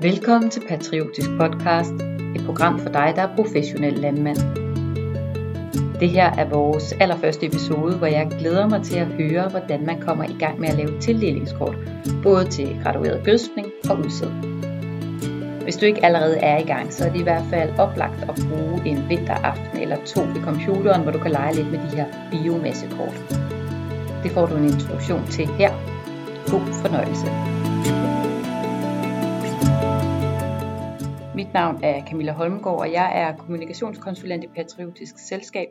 Velkommen til Patriotisk Podcast, et program for dig, der er professionel landmand. Det her er vores allerførste episode, hvor jeg glæder mig til at høre, hvordan man kommer i gang med at lave tildelingskort, både til gradueret gødskning og udsæd. Hvis du ikke allerede er i gang, så er det i hvert fald oplagt at bruge en vinteraften eller to ved computeren, hvor du kan lege lidt med de her biomassekort. Det får du en introduktion til her. God fornøjelse. Mit navn er Camilla Holmgaard, og jeg er kommunikationskonsulent i Patriotisk Selskab.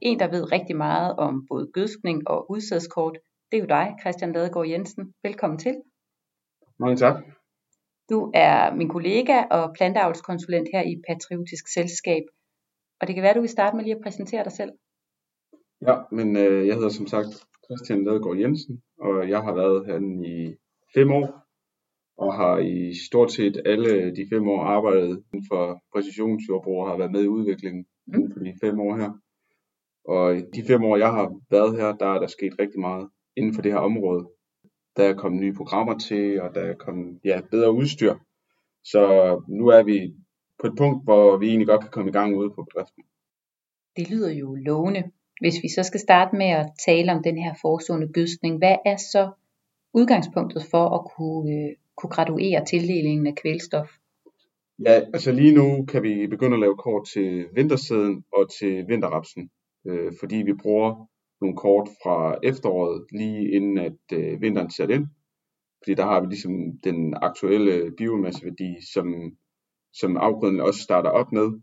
En, der ved rigtig meget om både gødskning og udsædskort, det er jo dig, Christian Ladegaard Jensen. Velkommen til. Mange tak. Du er min kollega og planteavlskonsulent her i Patriotisk Selskab. Og det kan være, du vil starte med lige at præsentere dig selv. Ja, men øh, jeg hedder som sagt Christian Ladegaard Jensen, og jeg har været her i fem år, og har i stort set alle de fem år arbejdet inden for præcisionsjordbrug og har været med i udviklingen mm. inden for de fem år her. Og de fem år, jeg har været her, der er der sket rigtig meget inden for det her område. Der er kommet nye programmer til, og der er kommet ja, bedre udstyr. Så nu er vi på et punkt, hvor vi egentlig godt kan komme i gang ude på bedriften. Det lyder jo lovende. Hvis vi så skal starte med at tale om den her forestående gødskning, hvad er så udgangspunktet for at kunne, øh, kunne graduere tildelingen af kvælstof? Ja, altså lige nu kan vi begynde at lave kort til vintersæden og til vinterrapsen, øh, fordi vi bruger nogle kort fra efteråret lige inden at øh, vinteren sætter ind. Fordi der har vi ligesom den aktuelle biomasseværdi, som, som afgrøden også starter op med.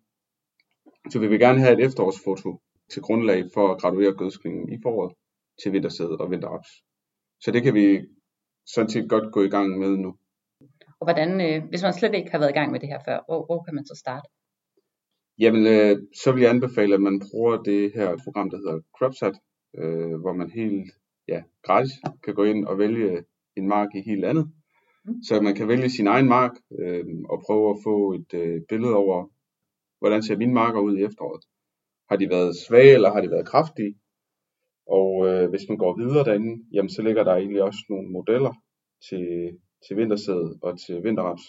Så vi vil gerne have et efterårsfoto til grundlag for at graduere gødskningen i foråret til vintersæde og vinterraps. Så det kan vi sådan set godt gå i gang med nu. Og hvordan, øh, hvis man slet ikke har været i gang med det her før, hvor, hvor kan man så starte? Jamen, øh, så vil jeg anbefale, at man bruger det her program, der hedder CropSat, øh, hvor man helt ja, gratis kan gå ind og vælge en mark i helt andet. Mm. Så man kan vælge sin egen mark øh, og prøve at få et øh, billede over, hvordan ser mine marker ud i efteråret. Har de været svage, eller har de været kraftige? Og øh, hvis man går videre derinde, jamen så ligger der egentlig også nogle modeller til, til vintersæde og til vinterraps.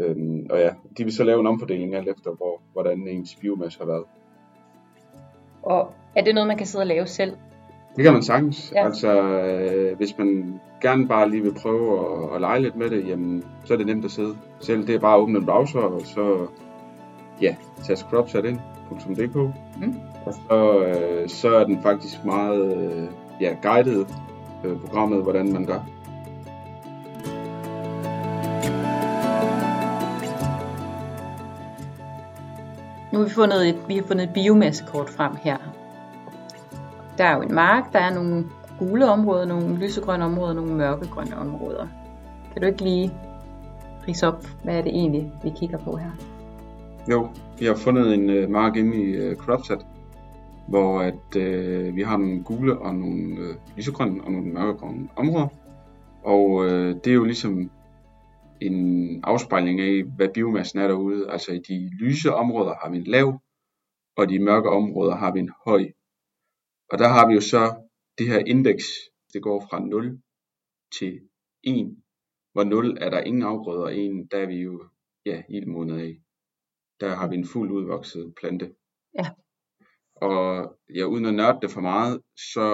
Øhm, og ja, de vil så lave en omfordeling alt efter, hvor, hvordan ens biomasse har været. Og er det noget, man kan sidde og lave selv? Det kan man sagtens. Ja. Altså, øh, hvis man gerne bare lige vil prøve at, at lege lidt med det, jamen, så er det nemt at sidde selv. Det er bare at åbne en browser, og så ja, tage scrubsat ind www.dk. Mm. Og så, øh, så er den faktisk meget øh, ja, guided øh, programmet, hvordan man gør. Nu har vi fundet et, vi har fundet et biomassekort frem her. Der er jo en mark, der er nogle gule områder, nogle lysegrønne områder, nogle mørkegrønne områder. Kan du ikke lige rise op, hvad er det egentlig, vi kigger på her? Jo, vi har fundet en øh, mark inde i øh, CropSat, hvor at, øh, vi har nogle gule og nogle øh, lysegrønne og nogle mørkegrønne områder. Og øh, det er jo ligesom en afspejling af, hvad biomassen er derude. Altså i de lyse områder har vi en lav, og de mørke områder har vi en høj. Og der har vi jo så det her indeks, det går fra 0 til 1. Hvor 0 er der ingen afgrøder, og 1 der er vi jo ja, ildmåned af der har vi en fuld udvokset plante. Ja. Og ja, uden at nørde det for meget, så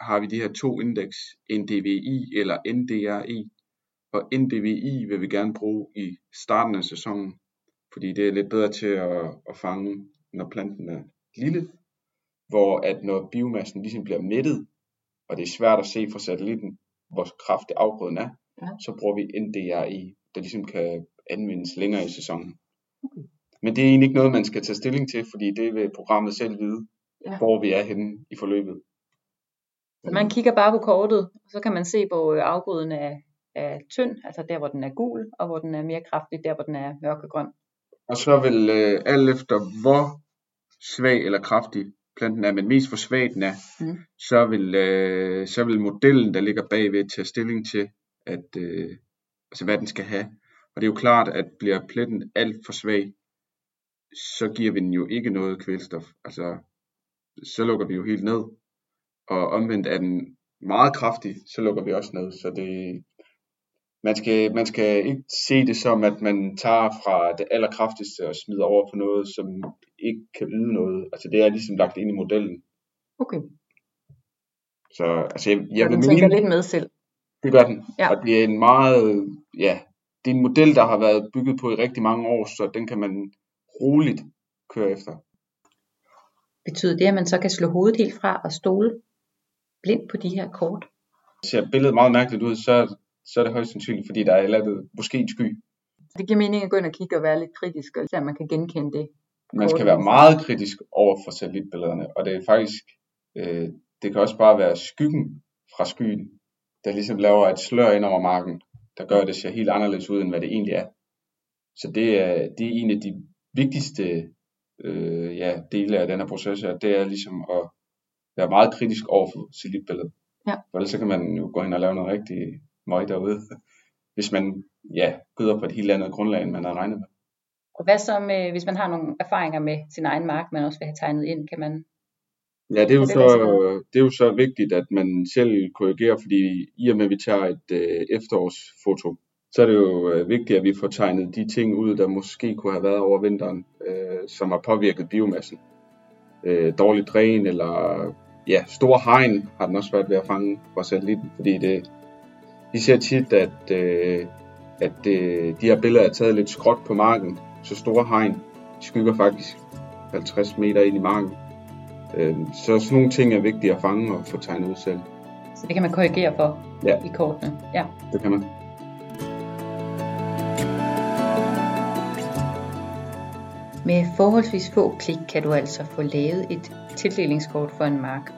har vi de her to indeks, NDVI eller NDRI. Og NDVI vil vi gerne bruge i starten af sæsonen, fordi det er lidt bedre til at, at fange, når planten er lille. Hvor at når biomassen ligesom bliver mættet, og det er svært at se fra satellitten, hvor kraftig afgrøden er, ja. så bruger vi NDRI, der ligesom kan anvendes længere i sæsonen. Okay. Men det er egentlig ikke noget, man skal tage stilling til, fordi det vil programmet selv vide, ja. hvor vi er henne i forløbet. Så man kigger bare på kortet, og så kan man se, hvor øh, afgrøden er, er tynd, altså der, hvor den er gul, og hvor den er mere kraftig, der, hvor den er mørkegrøn. Og så vil øh, alt efter, hvor svag eller kraftig planten er, men mest for svag den er, mm. så, vil, øh, så vil modellen, der ligger bagved, tage stilling til, at, øh, altså, hvad den skal have. Og det er jo klart, at bliver pletten alt for svag, så giver vi den jo ikke noget kvælstof. Altså, så lukker vi jo helt ned. Og omvendt er den meget kraftig, så lukker vi også ned. Så det, man skal, man skal ikke se det som, at man tager fra det allerkraftigste og smider over på noget, som ikke kan yde noget. Altså det er ligesom lagt ind i modellen. Okay. Så altså jeg, jeg vil mene, lidt med selv. det gør den. Ja. Og det er en meget, ja, det er en model, der har været bygget på i rigtig mange år, så den kan man roligt køre efter. Betyder det, at man så kan slå hovedet helt fra og stole blind på de her kort? Ser billedet meget mærkeligt ud, så, så er det højst sandsynligt, fordi der er lavet måske en sky. Det giver mening at gå ind og kigge og være lidt kritisk, og se om man kan genkende det. Man skal være meget kritisk over for satellitbillederne, og det er faktisk, øh, det kan også bare være skyggen fra skyen, der ligesom laver et slør ind over marken, der gør, at det ser helt anderledes ud, end hvad det egentlig er. Så det er, det er en af de vigtigste øh, ja, dele af den her proces her, det er ligesom at være meget kritisk over for satellitbilledet. Ja. For ellers så kan man jo gå ind og lave noget rigtig møg derude, hvis man ja, gyder på et helt andet grundlag, end man havde regnet med. Og hvad så med, hvis man har nogle erfaringer med sin egen mark, man også vil have tegnet ind, kan man... Ja, det er, jo det så, det er jo så vigtigt, at man selv korrigerer, fordi i og med, at vi tager et øh, efterårsfoto, så er det jo øh, vigtigt, at vi får tegnet de ting ud, der måske kunne have været over vinteren, øh, som har påvirket biomassen. Øh, dårlig dræn eller ja, store hegn har den også været ved at fange fra satellitten, fordi det, vi ser tit, at, øh, at øh, de her billeder er taget lidt skråt på marken, så store hegn skygger faktisk 50 meter ind i marken. Øh, så sådan nogle ting er vigtige at fange og få tegnet ud selv. Så det kan man korrigere for Ja. i kortene. Ja. Det kan man. Med forholdsvis få klik kan du altså få lavet et tildelingskort for en mark.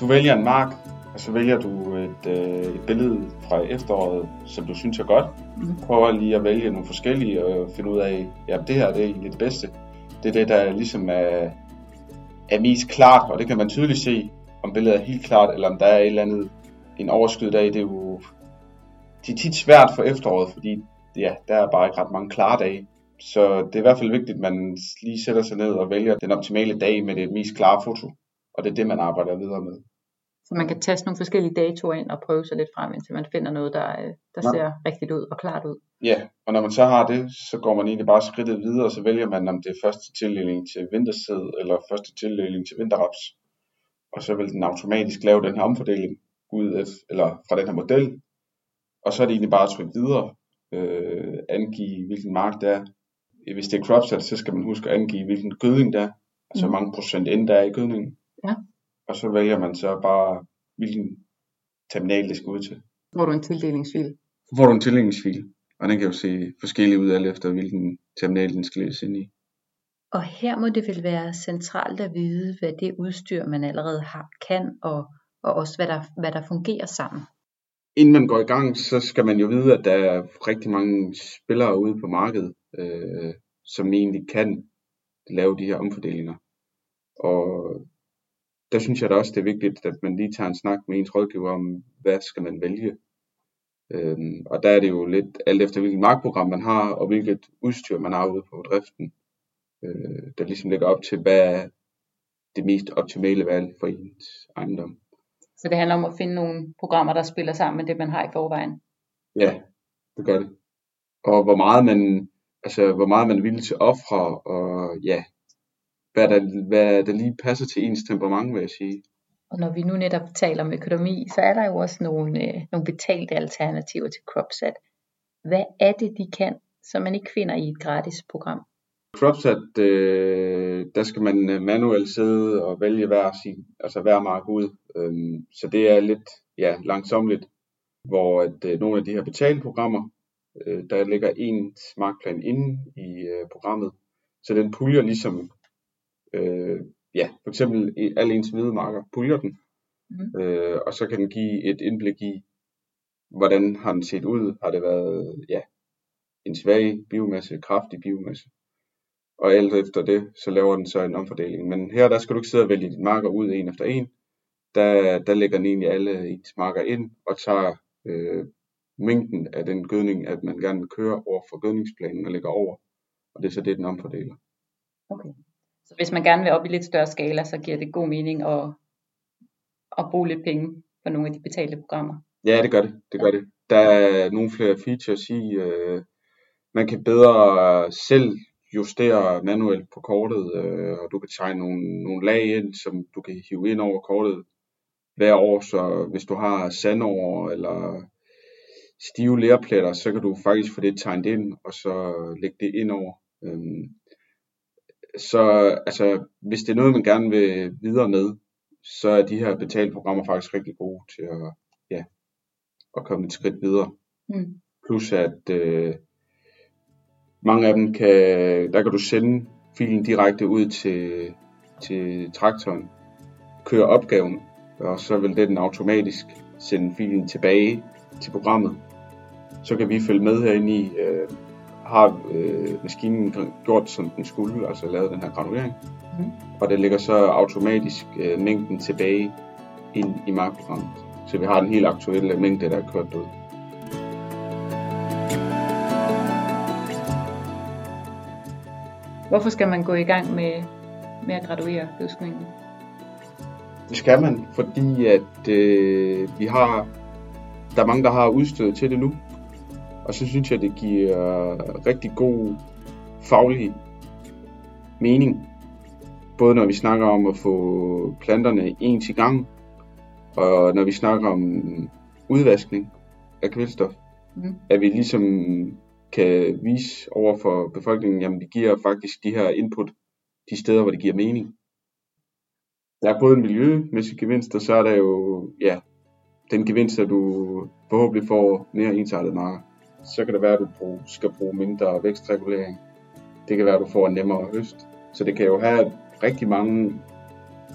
Du vælger en mark, og så vælger du et, øh, et billede fra efteråret, som du synes er godt. Mhm. Prøver lige at vælge nogle forskellige og finde ud af, ja, det her det er egentlig det bedste. Det er det, der ligesom er, er mest klart, og det kan man tydeligt se, om billedet er helt klart, eller om der er et eller andet, en overskyet dag. Det er jo det er tit svært for efteråret, fordi ja, der er bare ikke ret mange klare dage. Så det er i hvert fald vigtigt, at man lige sætter sig ned og vælger den optimale dag med det mest klare foto. Og det er det, man arbejder videre med. Så man kan taste nogle forskellige datoer ind og prøve sig lidt frem, indtil man finder noget, der, øh, der Ja. ser rigtigt ud og klart ud. Ja, og når man så har det, så går man egentlig bare skridtet videre, og så vælger man, om det er første tildeling til vintersæd, eller første tildeling til vinterraps. Og så vil den automatisk lave den her omfordeling ud af, eller fra den her model. Og så er det egentlig bare at trykke videre, øh, angive hvilken mark det er. Hvis det er cropset, så skal man huske at angive hvilken gødning det er, altså hvor mange procent N der er i gødningen. Ja. Og så vælger man så bare, hvilken terminal det skal ud til. Hvor du en tildelingsfil. Får du en tildelingsfil, og den kan jo se forskellig ud alt efter hvilken terminal den skal læses ind i. Og her må det vel være centralt at vide, hvad det udstyr, man allerede har, kan, og, og også hvad der, hvad der fungerer sammen. Inden man går i gang, så skal man jo vide, at der er rigtig mange spillere ude på markedet, øh, som egentlig kan lave de her omfordelinger. Og der synes jeg da også, det er vigtigt, at man lige tager en snak med ens rådgiver om, hvad skal man vælge. Øhm, og der er det jo lidt alt efter, hvilket markprogram man har, og hvilket udstyr man har ude på driften, øh, der ligesom lægger op til, hvad er det mest optimale valg for ens ejendom. Så det handler om at finde nogle programmer, der spiller sammen med det, man har i forvejen. Ja, det gør det. Og hvor meget man, altså hvor meget man er villig til at ofre, og ja, hvad der, hvad der lige passer til ens temperament, vil jeg sige. Og når vi nu netop taler om økonomi, så er der jo også nogle, øh, nogle betalte alternativer til CropSat. Hvad er det, de kan, som man ikke finder i et gratis program? Cropsat, øh, der skal man øh, manuelt sidde og vælge hver, sin, altså hver mark ud. Øhm, så det er lidt ja, langsomligt, hvor at, øh, nogle af de her betaleprogrammer, øh, der ligger en markplan inde i øh, programmet. Så den puljer ligesom, øh, ja, for eksempel alle ens hvide marker, puljer den. Mhm. Øh, og så kan den give et indblik i, hvordan har den set ud. Har det været ja, en svag biomasse, kraftig biomasse. Og alt efter det, så laver den så en omfordeling. Men her, der skal du ikke sidde og vælge dine marker ud en efter en. Der, der lægger den egentlig alle ens marker ind og tager øh, mængden af den gødning, at man gerne vil køre over for gødningsplanen og lægger over. Og det er så det, den omfordeler. Okay. Så hvis man gerne vil op i lidt større skala, så giver det god mening at, at bruge lidt penge på nogle af de betalte programmer. Ja, det gør det. Det gør det. Der er nogle flere features i. Øh, man kan bedre selv justere manuelt på kortet, øh, og du kan tegne nogle, nogle lag ind, som du kan hive ind over kortet hver år. Så hvis du har sandår eller stive lærpletter, så kan du faktisk få det tegnet ind, og så lægge det ind over. Øhm, så altså, hvis det er noget, man gerne vil videre med, så er de her betalprogrammer faktisk rigtig gode til at, ja, at komme et skridt videre. Mm. Plus at øh, mange af dem kan, der kan du sende filen direkte ud til, til traktoren, køre opgaven, og så vil den automatisk sende filen tilbage til programmet. Så kan vi følge med herinde i, øh, har øh, maskinen gjort som den skulle, altså lavet den her granulering. Mm. Og den lægger så automatisk øh, mængden tilbage ind i markprogrammet. Så vi har den helt aktuelle mængde, der er kørt ud. Hvorfor skal man gå i gang med, med at graduere gødskningen? Det skal man, fordi at øh, vi har, der er mange, der har udstødet til det nu. Og så synes jeg, det giver rigtig god faglig mening. Både når vi snakker om at få planterne ens i gang, og når vi snakker om udvaskning af kvælstof. Mm. At vi ligesom kan vise over for befolkningen, jamen vi giver faktisk de her input de steder, hvor det giver mening. Der er både en miljømæssig gevinst, og så er der jo ja, den gevinst, at du forhåbentlig får mere ensartet marker. Så kan det være, at du skal bruge mindre vækstregulering. Det kan være, at du får en nemmere høst. Så det kan jo have rigtig mange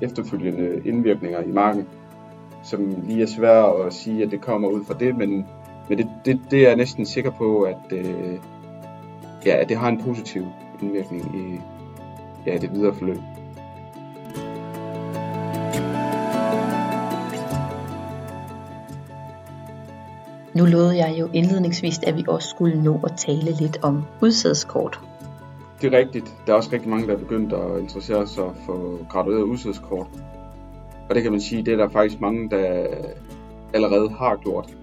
efterfølgende indvirkninger i marken, som lige er svært at sige, at det kommer ud fra det, men men det, det, det er jeg næsten sikker på, at, øh, ja, at det har en positiv indvirkning i ja, det videre forløb. Nu lovede jeg jo indledningsvis, at vi også skulle nå at tale lidt om udsædskort. Det er rigtigt. Der er også rigtig mange, der er begyndt at interessere sig for gradueret udsædskort. Og det kan man sige, det er der faktisk mange, der allerede har gjort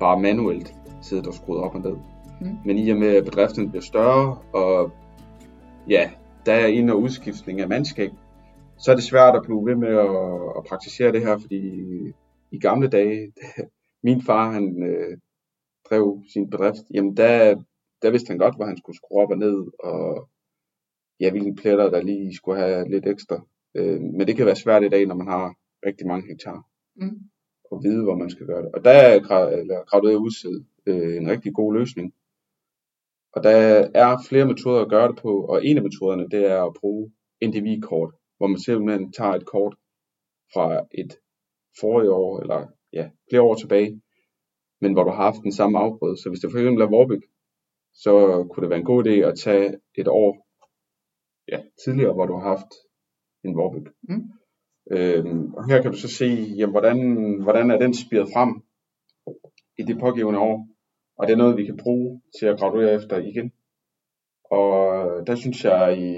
bare manuelt siddet og skruet op og ned. Mm. Men i og med, at bedriften bliver større, og ja, der er ind- og udskiftning af mandskab, så er det svært at blive ved med at, at praktisere det her, fordi i gamle dage, min far han øh, drev sin bedrift, jamen der, der vidste han godt, hvor han skulle skrue op og ned, og ja, hvilke pletter, der lige skulle have lidt ekstra. Øh, men det kan være svært i dag, når man har rigtig mange hektar. Mm at vide, hvor man skal gøre det. Og der er gradueret udsæd øh, en rigtig god løsning. Og der er flere metoder at gøre det på, og en af metoderne, det er at bruge NDV-kort, hvor man simpelthen tager et kort fra et forrige år, eller ja, flere år tilbage, men hvor du har haft den samme afgrøde. Så hvis det for eksempel er vorbyg, så kunne det være en god idé at tage et år ja, tidligere, hvor du har haft en vorbyg. Mm. Øhm, og her kan du så se, jamen, hvordan, hvordan er den spiret frem i det pågivende år. Og det er noget, vi kan bruge til at graduere efter igen. Og der synes jeg i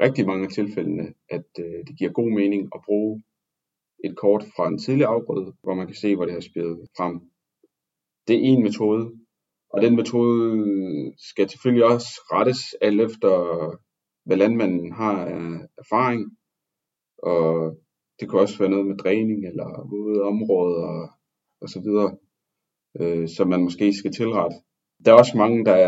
rigtig mange af tilfældene, at øh, det giver god mening at bruge et kort fra en tidlig afgrøde, hvor man kan se, hvor det har spiret frem. Det er en metode, og den metode skal selvfølgelig også rettes alt efter, hvad landmanden har af erfaring, og det kan også være noget med dræning eller våde områder og så videre, øh, som man måske skal tilrette. Der er også mange, der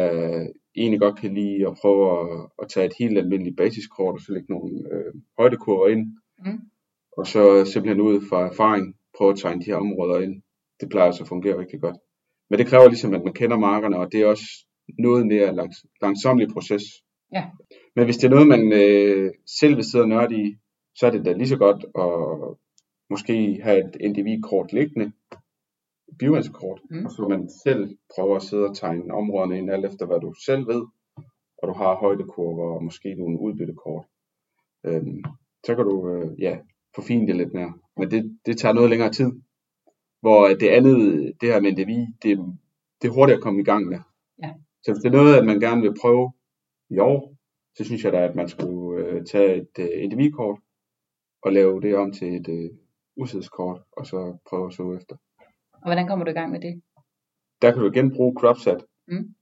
egentlig godt kan lide at prøve at, at tage et helt almindeligt basiskort og så lægge nogle øh, højdekurver ind. Mm. Og så simpelthen ud fra erfaring prøve at tegne de her områder ind. Det plejer altså at fungere rigtig godt. Men det kræver ligesom, at man kender markerne, og det er også noget mere langs, langsomlig proces. Ja. Men hvis det er noget, man øh, selv vil sidde og nørde i, så er det da lige så godt at måske have et NDV-kort liggende, biomasse-kort, mm. og så man selv prøver at sidde og tegne områderne ind, alt efter hvad du selv ved, og du har højdekurver og måske nogle udbyttekort. Øhm, så kan du øh, ja, forfine det lidt mere. Men det, det tager noget længere tid. Hvor det andet, det her med NDV, det, det er hurtigt at komme i gang med. Ja. Så hvis det er noget, at man gerne vil prøve i år, så synes jeg da, at man skulle øh, tage et øh, NDV-kort, og lave det om til et øh, usædskort, og så prøve at så efter. Og hvordan kommer du i gang med det? Der kan du igen bruge CropSat. Mm.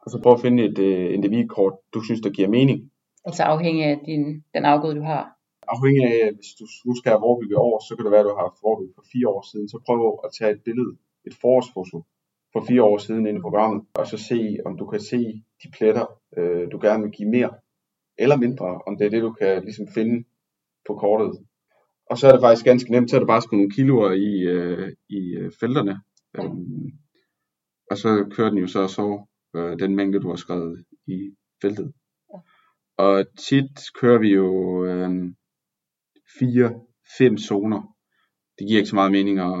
Og så prøve at finde et uh, NDVI-kort, du synes, der giver mening. Altså afhængig af din, den afgrøde, du har. Afhængig af, hvis du nu skal have vorbygge år, så kan det være, at du har haft vorbygge for fire år siden. Så prøv at tage et billede, et forårsfoto for fire år siden ind i programmet, og så se, om du kan se de pletter, øh, du gerne vil give mere eller mindre, om det er det, du kan ligesom finde på kortet. Og så er det faktisk ganske nemt, så er det bare skrive nogle kiloer i, øh, i øh, felterne. Øhm, og så kører den jo så så øh, den mængde, du har skrevet i feltet. Og tit kører vi jo øh, fire, fem zoner. Det giver ikke så meget mening at,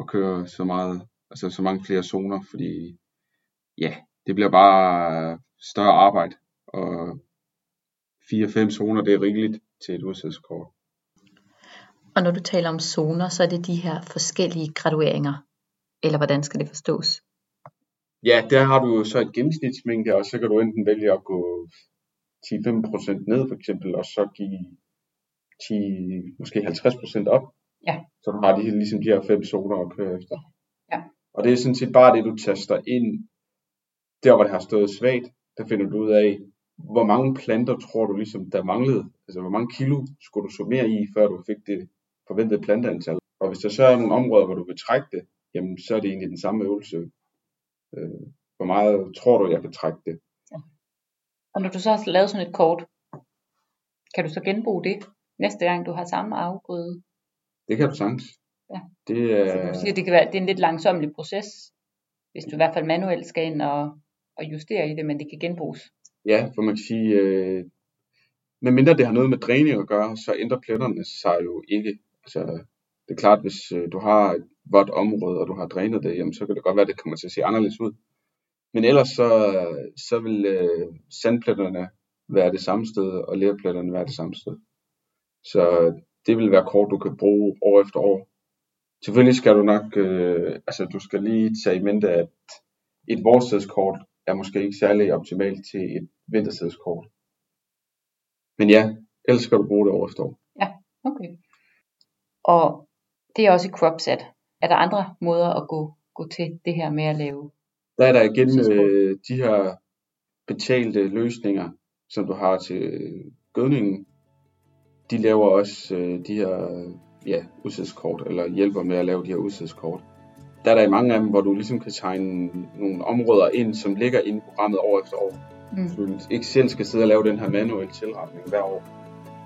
at køre så meget, altså så mange flere zoner, fordi ja, det bliver bare større arbejde, og 4-5 zoner, det er rigeligt til et udsatsskort. Og når du taler om zoner, så er det de her forskellige gradueringer, eller hvordan skal det forstås? Ja, der har du så et gennemsnitsmængde, og så kan du enten vælge at gå 10-15% ned for eksempel, og så give 10, måske 50% op. Ja. Så du har de, ligesom de her fem zoner at køre efter. Ja. Og det er sådan set bare det, du taster ind, der hvor det har stået svagt, der finder du ud af, hvor mange planter tror du ligesom, der manglede? Altså, hvor mange kilo skulle du summere i, før du fik det forventede planteantal? Og hvis der så er nogle områder, hvor du vil trække det, jamen, så er det egentlig den samme øvelse. Øh, hvor meget tror du, jeg kan trække det? Ja. Og når du så har lavet sådan et kort, kan du så genbruge det næste gang, du har samme afgrøde? Det kan du sagtens. Ja. Det, er... Så du siger, det kan være, det er en lidt langsomlig proces, hvis du i hvert fald manuelt skal ind og, og justere i det, men det kan genbruges. Ja, for man kan sige, øh, medmindre det har noget med dræning at gøre, så ændrer pletterne sig jo ikke. Altså, det er klart, hvis øh, du har et vådt område, og du har drænet det, jamen, så kan det godt være, at det kommer til at se anderledes ud. Men ellers så, så vil øh, sandpletterne være det samme sted, og lerpletterne være det samme sted. Så det vil være kort, du kan bruge år efter år. Selvfølgelig skal du nok, øh, altså du skal lige tage i mente, at et vorstedskort er måske ikke særlig optimalt til et vintersædskort. Men ja, ellers skal du bruge det år efter år. Ja, okay. Og det er også i CropSat. Er der andre måder at gå, gå til det her med at lave? Der er der igen øh, de her betalte løsninger, som du har til gødningen. De laver også øh, de her ja, udsædskort, eller hjælper med at lave de her udsædskort der er der i mange af dem, hvor du ligesom kan tegne nogle områder ind, som ligger inde i programmet år efter år. Mm. Så du ikke selv skal sidde og lave den her manuelle tilretning hver år.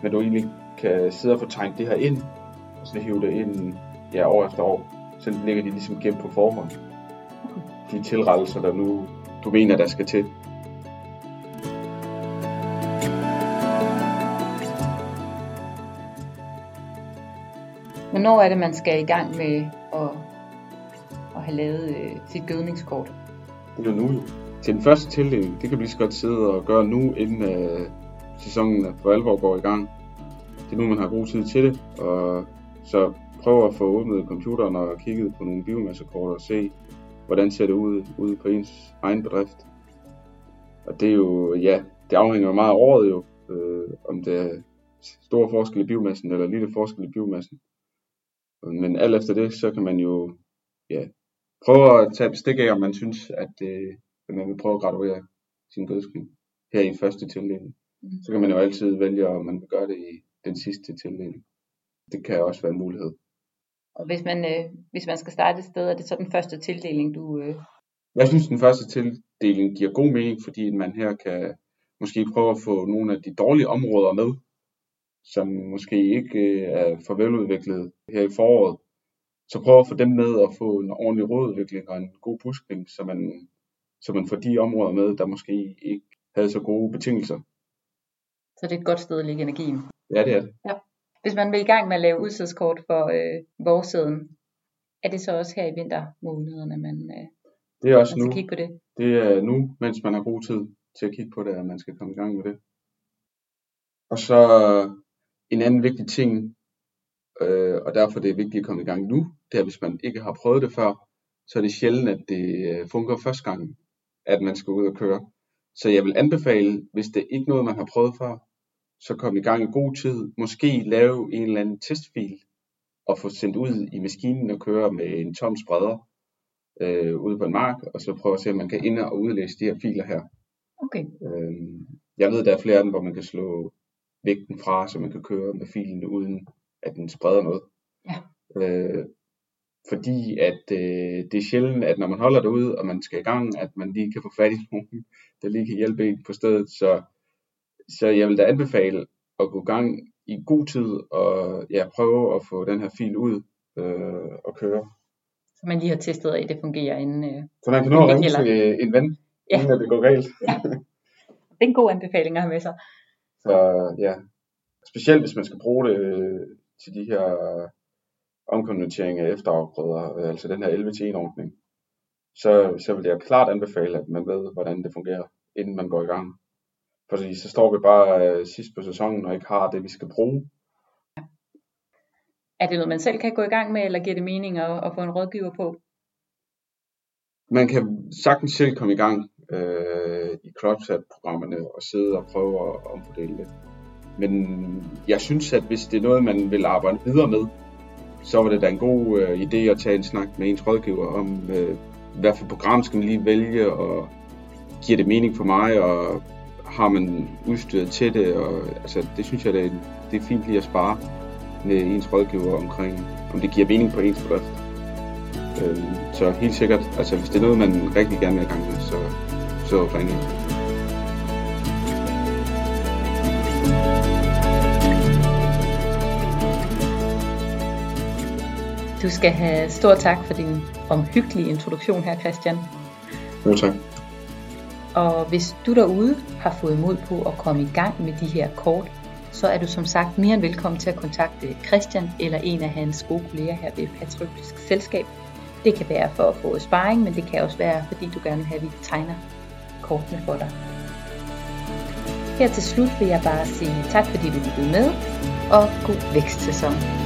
Men du egentlig kan sidde og få tegnet det her ind, og så hive det ind ja, år efter år. Så ligger de ligesom gemt på forhånd. De tilrettelser, der nu du mener, der skal til. Hvornår er det, man skal i gang med at have lavet øh, sit gødningskort. Det er jo nu Til den første tildeling, det kan vi lige så godt sidde og gøre nu, inden øh, sæsonen for alvor går i gang. Det er nu, man har god tid til det, og så prøv at få åbnet computeren og kigget på nogle biomassekort og se, hvordan ser det ud ude på ens egen bedrift. Og det er jo, ja, det afhænger meget af året jo, øh, om det er stor forskel i biomassen eller lille forskel i biomassen. Men alt efter det, så kan man jo ja, prøve at tage bestik af, om man synes, at, øh, at man vil prøve at graduere sin gødskning her i første tildeling. Mm. Så kan man jo altid vælge, om man vil gøre det i den sidste tildeling. Det kan også være en mulighed. Og hvis man, øh, hvis man skal starte et sted, er det så den første tildeling, du... Øh... Jeg synes, den første tildeling giver god mening, fordi man her kan måske prøve at få nogle af de dårlige områder med, som måske ikke øh, er for veludviklet her i foråret, så prøv at få dem med og få en ordentlig rådudvikling og en god buskning, så man, så man får de områder med, der måske ikke havde så gode betingelser. Så det er et godt sted at lægge energien. Ja, det er det. Ja. Hvis man vil i gang med at lave udsidskort for øh, vorsiden, er det så også her i vintermånederne, man, øh, det er også man nu. kigge på det? Det er nu, mens man har god tid til at kigge på det, at man skal komme i gang med det. Og så en anden vigtig ting, øh, og derfor det er vigtigt at komme i gang nu, det er, hvis man ikke har prøvet det før, så er det sjældent, at det øh, fungerer første gang, at man skal ud og køre. Så jeg vil anbefale, hvis det ikke er noget, man har prøvet før, så kom i gang i god tid. Måske lave en eller anden testfil, og få sendt ud i maskinen og køre med en tom spreder øh, ude på en mark, og så prøve at se, om man kan ind og udlæse de her filer her. Okay. Øh, jeg ved, der er flere af dem, hvor man kan slå vægten fra, så man kan køre med filen uden at den spreder noget. Ja. Øh, fordi at øh, det er sjældent, at når man holder det ud, og man skal i gang, at man lige kan få fat i nogen, der lige kan hjælpe en på stedet. Så, så jeg vil da anbefale at gå i gang i god tid, og ja, prøve at få den her fil ud øh, og køre. Så man lige har testet, at det fungerer inden... Øh, Så man kan nå at ringe til en ven, Ja. inden det går galt. Ja. det er en god anbefaling at have med sig. Så ja, specielt hvis man skal bruge det øh, til de her omkonvertering af efterafgrøder, øh, altså den her 11-1 ordning, så, så vil jeg klart anbefale, at man ved, hvordan det fungerer, inden man går i gang. Fordi så står vi bare øh, sidst på sæsonen og ikke har det, vi skal bruge. Er det noget, man selv kan gå i gang med, eller giver det mening at, at få en rådgiver på? Man kan sagtens selv komme i gang øh, i CrossFit-programmerne og sidde og prøve at omfordele det. Men jeg synes, at hvis det er noget, man vil arbejde videre med, så var det da en god øh, idé at tage en snak med ens rådgiver om, øh, hvad for program skal man lige vælge, og giver det mening for mig, og har man udstyret til det, og altså, det synes jeg, det er, det er fint lige at spare med ens rådgiver omkring, om det giver mening på ens bedrift. Øh, så helt sikkert, altså hvis det er noget, man rigtig gerne vil i gang med, så, så ring ind. Du skal have stor tak for din omhyggelige introduktion her, Christian. Jo, tak. Og hvis du derude har fået mod på at komme i gang med de her kort, så er du som sagt mere end velkommen til at kontakte Christian eller en af hans gode kolleger her ved Patriotisk Selskab. Det kan være for at få sparring, men det kan også være, fordi du gerne vil have, at vi tegner kortene for dig. Her til slut vil jeg bare sige tak, fordi du lyttede med, og god vækstsæson.